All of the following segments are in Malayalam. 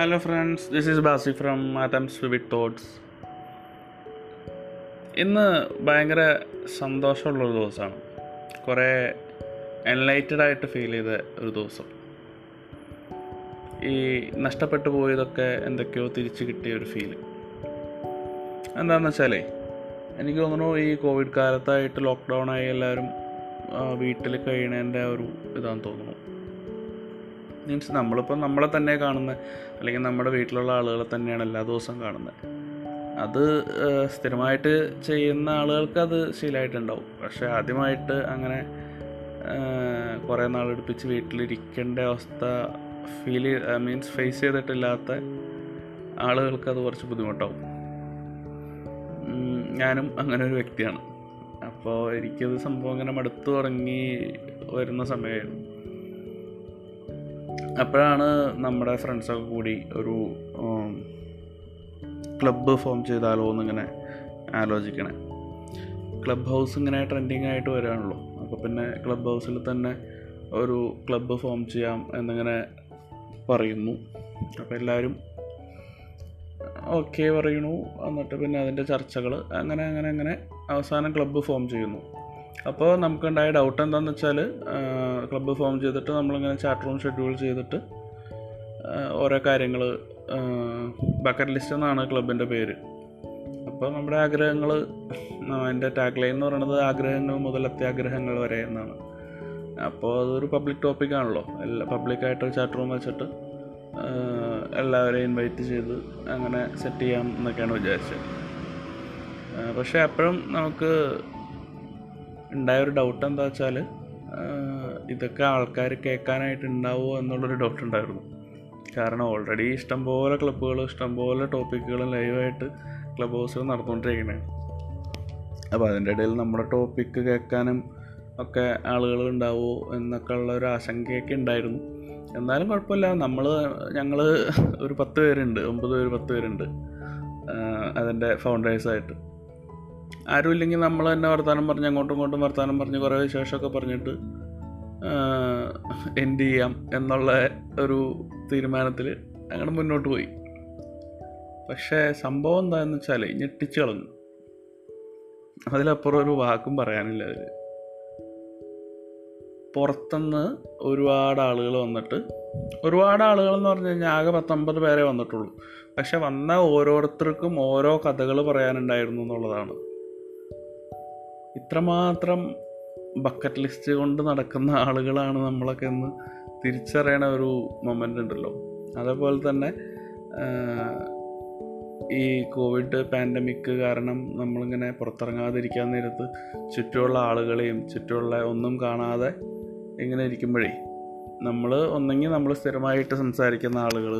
Hello friends this is Basi from atoms with thoughts ഇന്ന് ഭയങ്കര സന്തോഷമുള്ളൊരു ദിവസമാണ്. കുറേ എൻലൈറ്റഡ് ആയിട്ട് ഫീൽ ചെയ്ത ഒരു ദിവസം. ഈ നഷ്ടപ്പെട്ടു പോയതൊക്കെ എന്തൊക്കെയോ തിരിച്ചു കിട്ടിയ ഒരു ഫീൽ എന്താണെന്ന് വെച്ചാലേ എനിക്ക് തോന്നുന്നു ഈ കോവിഡ് കാലത്തായിട്ട് ലോക്ക്ഡൗൺ ആയി എല്ലാവരും വീട്ടിൽ കഴിയണതിന്റെ ഒരു ഇതാണെന്ന് തോന്നുന്നു. മീൻസ് നമ്മളിപ്പോൾ നമ്മളെ തന്നെ കാണുന്ന അല്ലെങ്കിൽ നമ്മുടെ വീട്ടിലുള്ള ആളുകളെ തന്നെയാണ് എല്ലാ ദിവസവും കാണുന്നത്. അത് സ്ഥിരമായിട്ട് ചെയ്യുന്ന ആളുകൾക്ക് അത് ശീലമായിട്ടുണ്ടാവും. പക്ഷേ ആദ്യമായിട്ട് അങ്ങനെ കുറേ കുറേ നാളെടുപ്പിച്ച് വീട്ടിലിരിക്കേണ്ട അവസ്ഥ ഫീൽ മീൻസ് ഫേസ് ചെയ്തിട്ടില്ലാത്ത ആളുകൾക്ക് അത് കുറച്ച് ബുദ്ധിമുട്ടാവും. ഞാനും അങ്ങനെ ഒരു വ്യക്തിയാണ്. അപ്പോൾ എനിക്കത് സംഭവം ഇങ്ങനെ മടുത്തു തുടങ്ങി വരുന്ന സമയമായിരുന്നു. അപ്പോഴാണ് നമ്മുടെ ഫ്രണ്ട്സൊക്കെ കൂടി ഒരു ക്ലബ്ബ് ഫോം ചെയ്താലോ എന്നിങ്ങനെ ആലോചിക്കണേ. ക്ലബ് ഹൗസ് ഇങ്ങനെ ട്രെൻഡിങ് ആയിട്ട് വരാണല്ലോ അപ്പോൾ പിന്നെ ക്ലബ് ഹൗസിൽ തന്നെ ഒരു ക്ലബ്ബ് ഫോം ചെയ്യാം എന്നിങ്ങനെ പറയുന്നു. അപ്പോൾ എല്ലാവരും ഓക്കെ പറയുന്നു എന്നിട്ട് പിന്നെ അതിന്റെ ചർച്ചകൾ അങ്ങനെ അങ്ങനെ അങ്ങനെ അവസാനം ക്ലബ്ബ് ഫോം ചെയ്യുന്നു. അപ്പോൾ നമുക്കുണ്ടായ ഡൗട്ട് എന്താണെന്ന് വെച്ചാൽ ക്ലബ്ബ് ഫോം ചെയ്തിട്ട് നമ്മളിങ്ങനെ ചാറ്റ് റൂം ഷെഡ്യൂൾ ചെയ്തിട്ട് ഓരോ കാര്യങ്ങൾ ബക്കറ്റ് ലിസ്റ്റ് എന്നാണ് ക്ലബിന്റെ പേര്. അപ്പോൾ നമ്മുടെ ആഗ്രഹങ്ങൾ എന്റെ ടാഗ് ലൈൻ എന്ന് പറയുന്നത് ആഗ്രഹങ്ങൾ മുതൽ അത്യാഗ്രഹങ്ങൾ വരെ എന്നാണ്. അപ്പോൾ അതൊരു പബ്ലിക് ടോപ്പിക്കാണല്ലോ എല്ലാ പബ്ലിക്കായിട്ട് ചാറ്റ് റൂം വെച്ചിട്ട് എല്ലാവരെയും ഇൻവൈറ്റ് ചെയ്ത് അങ്ങനെ സെറ്റ് ചെയ്യാം എന്നൊക്കെയാണ് വിചാരിച്ചത്. പക്ഷേ അപ്പോഴും നമുക്ക് ഉണ്ടായ ഒരു ഡൗട്ട് എന്താ വെച്ചാൽ ഇതൊക്കെ ആൾക്കാർ കേൾക്കാനായിട്ട് ഉണ്ടാവുമോ എന്നുള്ളൊരു ഡൗട്ട് ഉണ്ടായിരുന്നു. കാരണം ഓൾറെഡി ഇഷ്ടംപോലെ ക്ലബ്ബുകൾ ഇഷ്ടംപോലെ ടോപ്പിക്കുകൾ ലൈവായിട്ട് ക്ലബ് ഹൗസിൽ നടന്നുകൊണ്ടിരിക്കണേ അപ്പോൾ അതിന്റെ ഇടയിൽ നമ്മുടെ ടോപ്പിക്ക് കേൾക്കാനും ഒക്കെ ആളുകൾ ഉണ്ടാവുമോ എന്നൊക്കെ ഉള്ള ഒരു ആശങ്കയൊക്കെ ഉണ്ടായിരുന്നു. എന്നാലും കുഴപ്പമില്ല. നമ്മൾ ഞങ്ങൾ ഒരു പത്ത് പേരുണ്ട്. ഒമ്പത് പേര് പത്ത് പേരുണ്ട്. അതിന്റെ ഫൗണ്ടേഴ്സായിട്ട് ആരും ഇല്ലെങ്കിൽ നമ്മൾ തന്നെ വർത്തമാനം പറഞ്ഞ് അങ്ങോട്ടും ഇങ്ങോട്ടും വർത്തമാനം പറഞ്ഞ് കുറേ വിശേഷമൊക്കെ പറഞ്ഞിട്ട് എൻഡ് ചെയ്യാം എന്നുള്ള ഒരു തീരുമാനത്തിൽ അങ്ങനെ മുന്നോട്ട് പോയി. പക്ഷേ സംഭവം എന്താണെന്ന് വെച്ചാൽ ഞെട്ടിച്ച് കളഞ്ഞു. അതിലപ്പുറം ഒരു വാക്കും പറയാനില്ല അതിൽ പുറത്തുനിന്ന് ഒരുപാട് ആളുകൾ വന്നിട്ട് ഒരുപാട് ആളുകൾ എന്ന് പറഞ്ഞു കഴിഞ്ഞാൽ ആകെ പത്തൊമ്പത് പേരെ വന്നിട്ടുള്ളൂ. പക്ഷെ വന്ന ഓരോരുത്തർക്കും ഓരോ കഥകൾ പറയാനുണ്ടായിരുന്നു എന്നുള്ളതാണ്. ഇത്രമാത്രം ബക്കറ്റ് ലിസ്റ്റ് കൊണ്ട് നടക്കുന്ന ആളുകളാണ് നമ്മളൊക്കെ എന്ന് തിരിച്ചറിയണ ഒരു മൊമെന്റ് ഉണ്ടല്ലോ. അതേപോലെ തന്നെ ഈ കോവിഡ് പാൻഡമിക് കാരണം നമ്മളിങ്ങനെ പുറത്തിറങ്ങാതിരിക്കാൻ നേരത്ത് ചുറ്റുമുള്ള ആളുകളെയും ചുറ്റുമുള്ള ഒന്നും കാണാതെ ഇങ്ങനെ ഇരിക്കുമ്പോഴേ നമ്മൾ ഒന്നെങ്കിൽ നമ്മൾ സ്ഥിരമായിട്ട് സംസാരിക്കുന്ന ആളുകൾ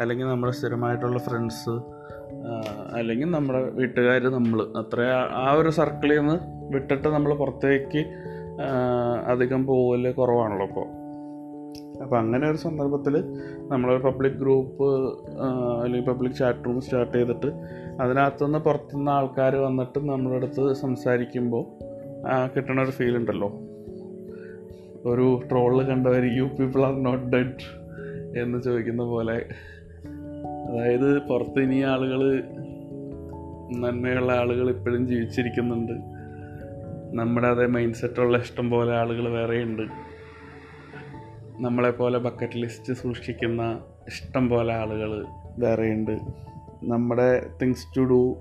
അല്ലെങ്കിൽ നമ്മൾ സ്ഥിരമായിട്ടുള്ള ഫ്രണ്ട്സ് അല്ലെങ്കിൽ നമ്മുടെ വീട്ടുകാർ നമ്മൾ അത്ര ആ ഒരു സർക്കിളിൽ നിന്ന് വിട്ടിട്ട് നമ്മൾ പുറത്തേക്ക് അധികം പോകൽ കുറവാണല്ലോ ഇപ്പോൾ അപ്പോൾ അങ്ങനെ ഒരു സന്ദർഭത്തിൽ നമ്മളൊരു പബ്ലിക് ഗ്രൂപ്പ് അല്ലെങ്കിൽ പബ്ലിക് ചാറ്റ് റൂം സ്റ്റാർട്ട് ചെയ്തിട്ട് അതിനകത്തുനിന്ന് പുറത്തുനിന്ന് ആൾക്കാർ വന്നിട്ട് നമ്മുടെ അടുത്ത് സംസാരിക്കുമ്പോൾ കിട്ടണ ഒരു ഫീൽ ഉണ്ടല്ലോ. ഒരു ട്രോളിൽ കണ്ടവർ you people are not dead എന്ന് ചോദിക്കുന്ന പോലെ. അതായത് പുറത്ത് ഇനി ആളുകൾ നന്മയുള്ള ആളുകൾ ഇപ്പോഴും ജീവിച്ചിരിക്കുന്നുണ്ട്. നമ്മുടെ അതേ മൈൻഡ് സെറ്റുള്ള ഇഷ്ടം പോലെ ആളുകൾ വേറെയുണ്ട് നമ്മളെപ്പോലെ ബക്കറ്റ് ലിസ്റ്റ് സൂക്ഷിക്കുന്ന ഇഷ്ടം പോലെ ആളുകൾ വേറെയുണ്ട് നമ്മുടെ തിങ്സ് ടു ഡു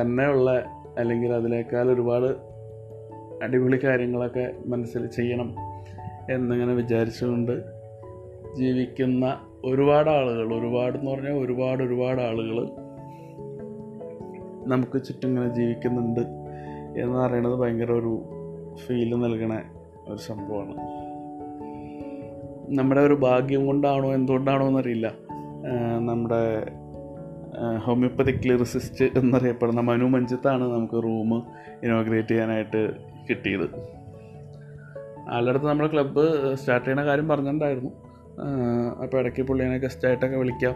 തന്നെയുള്ള അല്ലെങ്കിൽ അതിനേക്കാൾ ഒരുപാട് അടിപൊളി കാര്യങ്ങളൊക്കെ മനസ്സിൽ ചെയ്യണം എന്നിങ്ങനെ വിചാരിച്ചുകൊണ്ട് ജീവിക്കുന്ന ഒരുപാട് ആളുകൾ ഒരുപാട് എന്ന് പറഞ്ഞാൽ ഒരുപാട് ഒരുപാട് ആളുകൾ നമുക്ക് ചുറ്റും ഇങ്ങനെ ജീവിക്കുന്നുണ്ട്. എന്ന് പറയുന്നത് ഭയങ്കര ഒരു ഫീൽ നൽകണ ഒരു സംഭവമാണ്. നമ്മുടെ ഒരു ഭാഗ്യം കൊണ്ടാണോ എന്തുകൊണ്ടാണോ എന്നറിയില്ല. നമ്മുടെ ഹോമിയോപ്പതിക് ലിറിസിസ്റ്റ് എന്നറിയപ്പെടുന്ന മനു മഞ്ചത്താണ് നമുക്ക് റൂം ഇനോഗ്രേറ്റ് ചെയ്യാനായിട്ട് കിട്ടിയത്. ആളുടെ നമ്മുടെ ക്ലബ്ബ് സ്റ്റാർട്ട് ചെയ്യുന്ന കാര്യം പറഞ്ഞിട്ടുണ്ടായിരുന്നു. അപ്പോൾ ഇടയ്ക്ക് പുള്ളിനെ ഗസ്റ്റായിട്ടൊക്കെ വിളിക്കാം.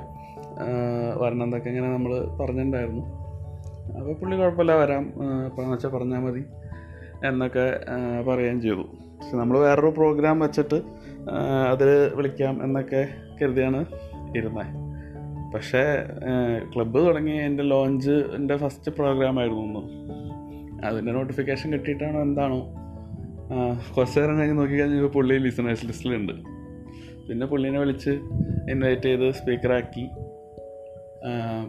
വരണം എന്നൊക്കെ ഇങ്ങനെ നമ്മൾ പറഞ്ഞിട്ടുണ്ടായിരുന്നു. അപ്പോൾ പുള്ളി കുഴപ്പമില്ല വരാം. അപ്പോൾ വെച്ചാൽ പറഞ്ഞാൽ മതി എന്നൊക്കെ പറയുകയും ചെയ്തു. പക്ഷെ നമ്മൾ വേറൊരു പ്രോഗ്രാം വെച്ചിട്ട് അതിൽ വിളിക്കാം എന്നൊക്കെ കരുതിയാണ് ഇരുന്നത് പക്ഷേ ക്ലബ്ബ് തുടങ്ങി എന്റെ ലോഞ്ചിന്റെ ഫസ്റ്റ് പ്രോഗ്രാമായിരുന്നു ഒന്ന് അതിന്റെ നോട്ടിഫിക്കേഷൻ കിട്ടിയിട്ടാണോ എന്താണോ കുറച്ച് നേരം കഴിഞ്ഞ് നോക്കിക്കഴിഞ്ഞാൽ പുള്ളി ലിസണേഴ്സ് ലിസ്റ്റിലുണ്ട് പിന്നെ പുള്ളീനെ വിളിച്ച് ഇൻവൈറ്റ് ചെയ്ത് സ്പീക്കറാക്കി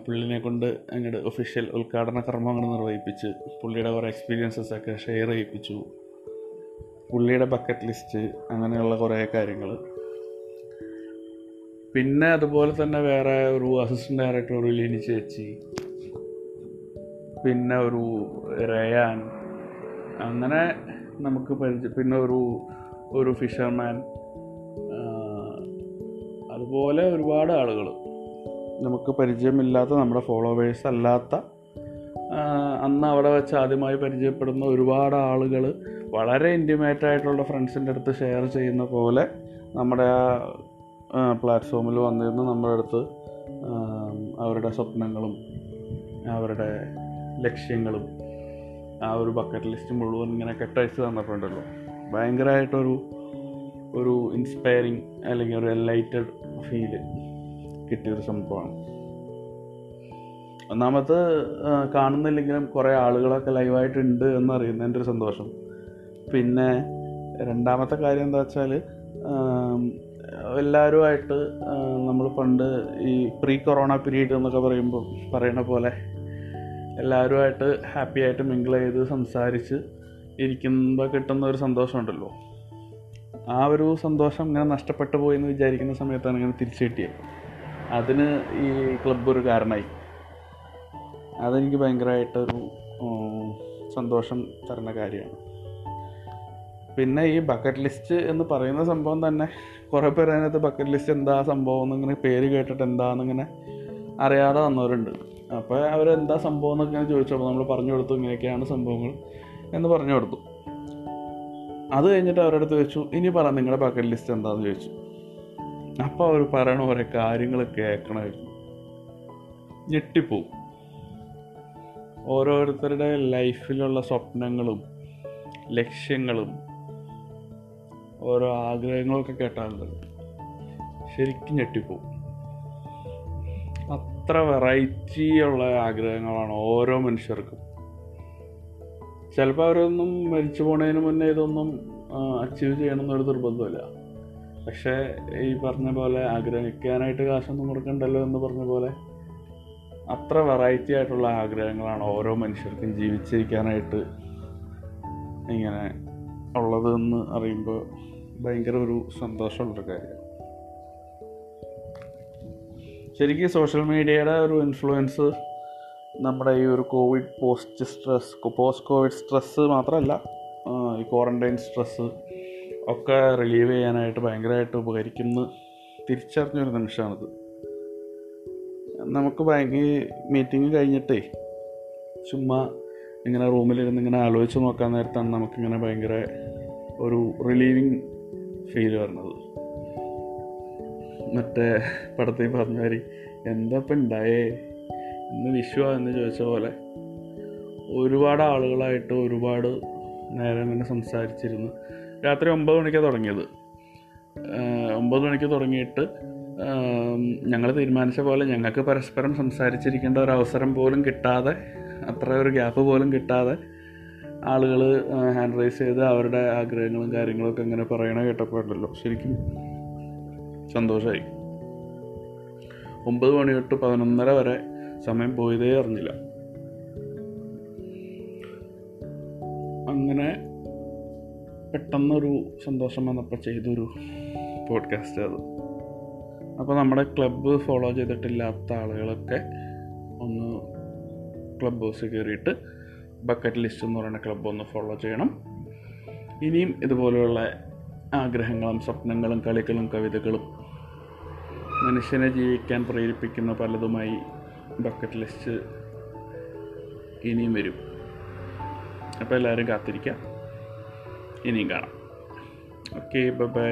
പുള്ളിനെ കൊണ്ട് അങ്ങോട്ട് ഒഫീഷ്യൽ ഉദ്ഘാടന കർമ്മങ്ങൾ നിർവഹിപ്പിച്ച് പുള്ളിയുടെ കുറേ എക്സ്പീരിയൻസസ് ഒക്കെ ഷെയർ ചെയ്യിപ്പിച്ചു. പുള്ളിയുടെ ബക്കറ്റ് ലിസ്റ്റ് അങ്ങനെയുള്ള കുറേ കാര്യങ്ങൾ പിന്നെ അതുപോലെ തന്നെ വേറെ ഒരു അസിസ്റ്റന്റ് ഡയറക്ടർ ഒരു ലിനി ചേച്ചി. പിന്നെ ഒരു റയാൻ അങ്ങനെ നമുക്ക് പരിചയം പിന്നെ ഒരു ഒരു ഫിഷർമാൻ അതുപോലെ ഒരുപാട് ആളുകൾ നമുക്ക് പരിചയമില്ലാത്ത നമ്മുടെ ഫോളോവേഴ്സ് അല്ലാത്ത അന്ന് അവിടെ വെച്ച് ആദ്യമായി പരിചയപ്പെടുന്ന ഒരുപാട് ആളുകൾ വളരെ ഇന്റിമേറ്റ് ആയിട്ടുള്ള ഫ്രണ്ട്സിന്റെ അടുത്ത് ഷെയർ ചെയ്യുന്ന പോലെ നമ്മുടെ ആ പ്ലാറ്റ്ഫോമിൽ വന്നിരുന്ന് നമ്മുടെ അടുത്ത് അവരുടെ സ്വപ്നങ്ങളും അവരുടെ ലക്ഷ്യങ്ങളും ആ ഒരു ബക്കറ്റ് ലിസ്റ്റ് മുഴുവൻ ഇങ്ങനെ കെട്ടഴിച്ച് തന്നിട്ടുണ്ടല്ലോ. ഭയങ്കരമായിട്ടൊരു ഒരു ഇൻസ്പയറിങ് അല്ലെങ്കിൽ ഒരു എൻലൈറ്റഡ് ഫീൽ കിട്ടിയൊരു സംഭവമാണ്. ഒന്നാമത് കാണുന്നില്ലെങ്കിലും കുറേ ആളുകളൊക്കെ ലൈവായിട്ടുണ്ട് എന്നറിയുന്നതിന്റെ ഒരു സന്തോഷം. പിന്നെ രണ്ടാമത്തെ കാര്യം എന്താ വെച്ചാൽ എല്ലാവരുമായിട്ട് നമ്മൾ പണ്ട് ഈ പ്രീ കൊറോണ പീരീഡ് എന്നൊക്കെ പറയുമ്പോൾ പറയണ പോലെ എല്ലാവരുമായിട്ട് ഹാപ്പി ആയിട്ട് മിങ്കിൾ ചെയ്ത് സംസാരിച്ച് ഇരിക്കുമ്പോൾ കിട്ടുന്ന ഒരു സന്തോഷമുണ്ടല്ലോ ആ ഒരു സന്തോഷം ഇങ്ങനെ നഷ്ടപ്പെട്ടു പോയി എന്ന് വിചാരിക്കുന്ന സമയത്താണ് ഇങ്ങനെ തിരിച്ചു കിട്ടിയത്. അതിന് ഈ ക്ലബ് ഒരു കാരണമായി അതെനിക്ക് ഭയങ്കരമായിട്ടൊരു സന്തോഷം തരുന്ന കാര്യമാണ്. പിന്നെ ഈ ബക്കറ്റ് ലിസ്റ്റ് എന്ന് പറയുന്ന സംഭവം തന്നെ കുറേ പേര് അതിനകത്ത് ബക്കറ്റ് ലിസ്റ്റ് എന്താ സംഭവം എന്നിങ്ങനെ പേര് കേട്ടിട്ട് എന്താണെന്നിങ്ങനെ അറിയാതെ വന്നവരുണ്ട്. അപ്പോൾ അവരെന്താ സംഭവം എന്നൊക്കെ ചോദിച്ചപ്പോൾ നമ്മൾ പറഞ്ഞു കൊടുത്തു ഇങ്ങനെയൊക്കെയാണ് സംഭവങ്ങൾ എന്ന് പറഞ്ഞു കൊടുത്തു. അത് കഴിഞ്ഞിട്ട് അവരുടെ അടുത്ത് ചോദിച്ചു ഇനി പറ നിങ്ങളുടെ ബക്കറ്റ് ലിസ്റ്റ് എന്താണെന്ന് ചോദിച്ചു. അപ്പോൾ അവർ പറയണ ഓരോ കാര്യങ്ങൾ കേൾക്കണമായിരുന്നു ഞെട്ടിപ്പോവും. ഓരോരുത്തരുടെ ലൈഫിലുള്ള സ്വപ്നങ്ങളും ലക്ഷ്യങ്ങളും ഓരോ ആഗ്രഹങ്ങളൊക്കെ കേട്ടാലുള്ളത് ശരിക്കും ഞെട്ടിപ്പോവും. അത്ര വെറൈറ്റി ഉള്ള ആഗ്രഹങ്ങളാണ് ഓരോ മനുഷ്യർക്കും. ചിലപ്പോൾ അവരൊന്നും മരിച്ചു പോണതിന് മുന്നേ ഇതൊന്നും അച്ചീവ് ചെയ്യണമെന്നൊരു നിർബന്ധമില്ല. പക്ഷേ ഈ പറഞ്ഞ പോലെ ആഗ്രഹിക്കാനായിട്ട് കാശൊന്നും കൊടുക്കണ്ടല്ലോ എന്ന് പറഞ്ഞ പോലെ അത്ര വെറൈറ്റി ആയിട്ടുള്ള ആഗ്രഹങ്ങളാണ് ഓരോ മനുഷ്യർക്കും ജീവിച്ചിരിക്കാനായിട്ട് ഇങ്ങനെ ഉള്ളതെന്ന് അറിയുമ്പോൾ ഭയങ്കര ഒരു സന്തോഷമുള്ളൊരു കാര്യമാണ്. ശരിക്കും സോഷ്യൽ മീഡിയയുടെ ഒരു ഇൻഫ്ലുവൻസ് നമ്മുടെ ഈ ഒരു Covid post stress post Covid stress മാത്രമല്ല ഈ ക്വാറന്റൈൻ സ്ട്രെസ്സ് ഒക്കെ റിലീവ് ചെയ്യാനായിട്ട് ഭയങ്കരമായിട്ട് ഉപകരിക്കുന്ന തിരിച്ചറിഞ്ഞൊരു നിമിഷമാണിത്. നമുക്ക് ഭയങ്കര മീറ്റിംഗ് കഴിഞ്ഞിട്ടേ ചുമ്മാ ഇങ്ങനെ റൂമിലിരുന്ന് ഇങ്ങനെ ആലോചിച്ച് നോക്കാൻ നേരത്താണ് നമുക്കിങ്ങനെ ഭയങ്കര ഒരു റിലീവിങ് ഫീൽ വരുന്നത്. മറ്റേ പടത്തിൽ പറഞ്ഞ മാതിരി എന്താ ഇപ്പം ഉണ്ടായേ ഇന്ന് വിഷു എന്ന് ചോദിച്ച പോലെ ഒരുപാട് ആളുകളായിട്ട് ഒരുപാട് നേരം ഇങ്ങനെ സംസാരിച്ചിരുന്നു. രാത്രി ഒമ്പത് മണിക്കാണ് തുടങ്ങിയത്. ഒമ്പത് മണിക്ക് തുടങ്ങിയിട്ട് ഞങ്ങൾ തീരുമാനിച്ച പോലെ ഞങ്ങൾക്ക് പരസ്പരം സംസാരിച്ചിരിക്കേണ്ട ഒരു അവസരം പോലും കിട്ടാതെ അത്ര ഒരു ഗ്യാപ്പ് പോലും കിട്ടാതെ ആളുകൾ ഹാൻഡ് റൈസ് ചെയ്ത് അവരുടെ ആഗ്രഹങ്ങളും കാര്യങ്ങളൊക്കെ ഇങ്ങനെ പറയണ കേട്ടപ്പോഴല്ലോ ശരിക്കും സന്തോഷമായി ഒമ്പത് മണി തൊട്ട് പതിനൊന്നര വരെ സമയം പോയതേ അറിഞ്ഞില്ല. അങ്ങനെ പെട്ടെന്നൊരു സന്തോഷം വന്നപ്പോൾ ചെയ്തൊരു പോഡ്കാസ്റ്റ് അത്. അപ്പോൾ നമ്മുടെ ക്ലബ്ബ് ഫോളോ ചെയ്തിട്ടില്ലാത്ത ആളുകളൊക്കെ ഒന്ന് ക്ലബ് ഹൗസ് കയറിയിട്ട് ബക്കറ്റ് ലിസ്റ്റ് എന്ന് പറയുന്ന ക്ലബ്ബ് ഒന്ന് ഫോളോ ചെയ്യണം. ഇനിയും ഇതുപോലെയുള്ള ആഗ്രഹങ്ങളും സ്വപ്നങ്ങളും കളികളും കവിതകളും മനുഷ്യനെ ജീവിക്കാൻ പ്രേരിപ്പിക്കുന്ന പലതുമായി ബക്കറ്റ് ലിസ്റ്റ് ഇനിയും വരും. അപ്പോൾ എല്ലാവരും കാത്തിരിക്കാം. ഇനിയും കാണാം ഓക്കെ ബൈ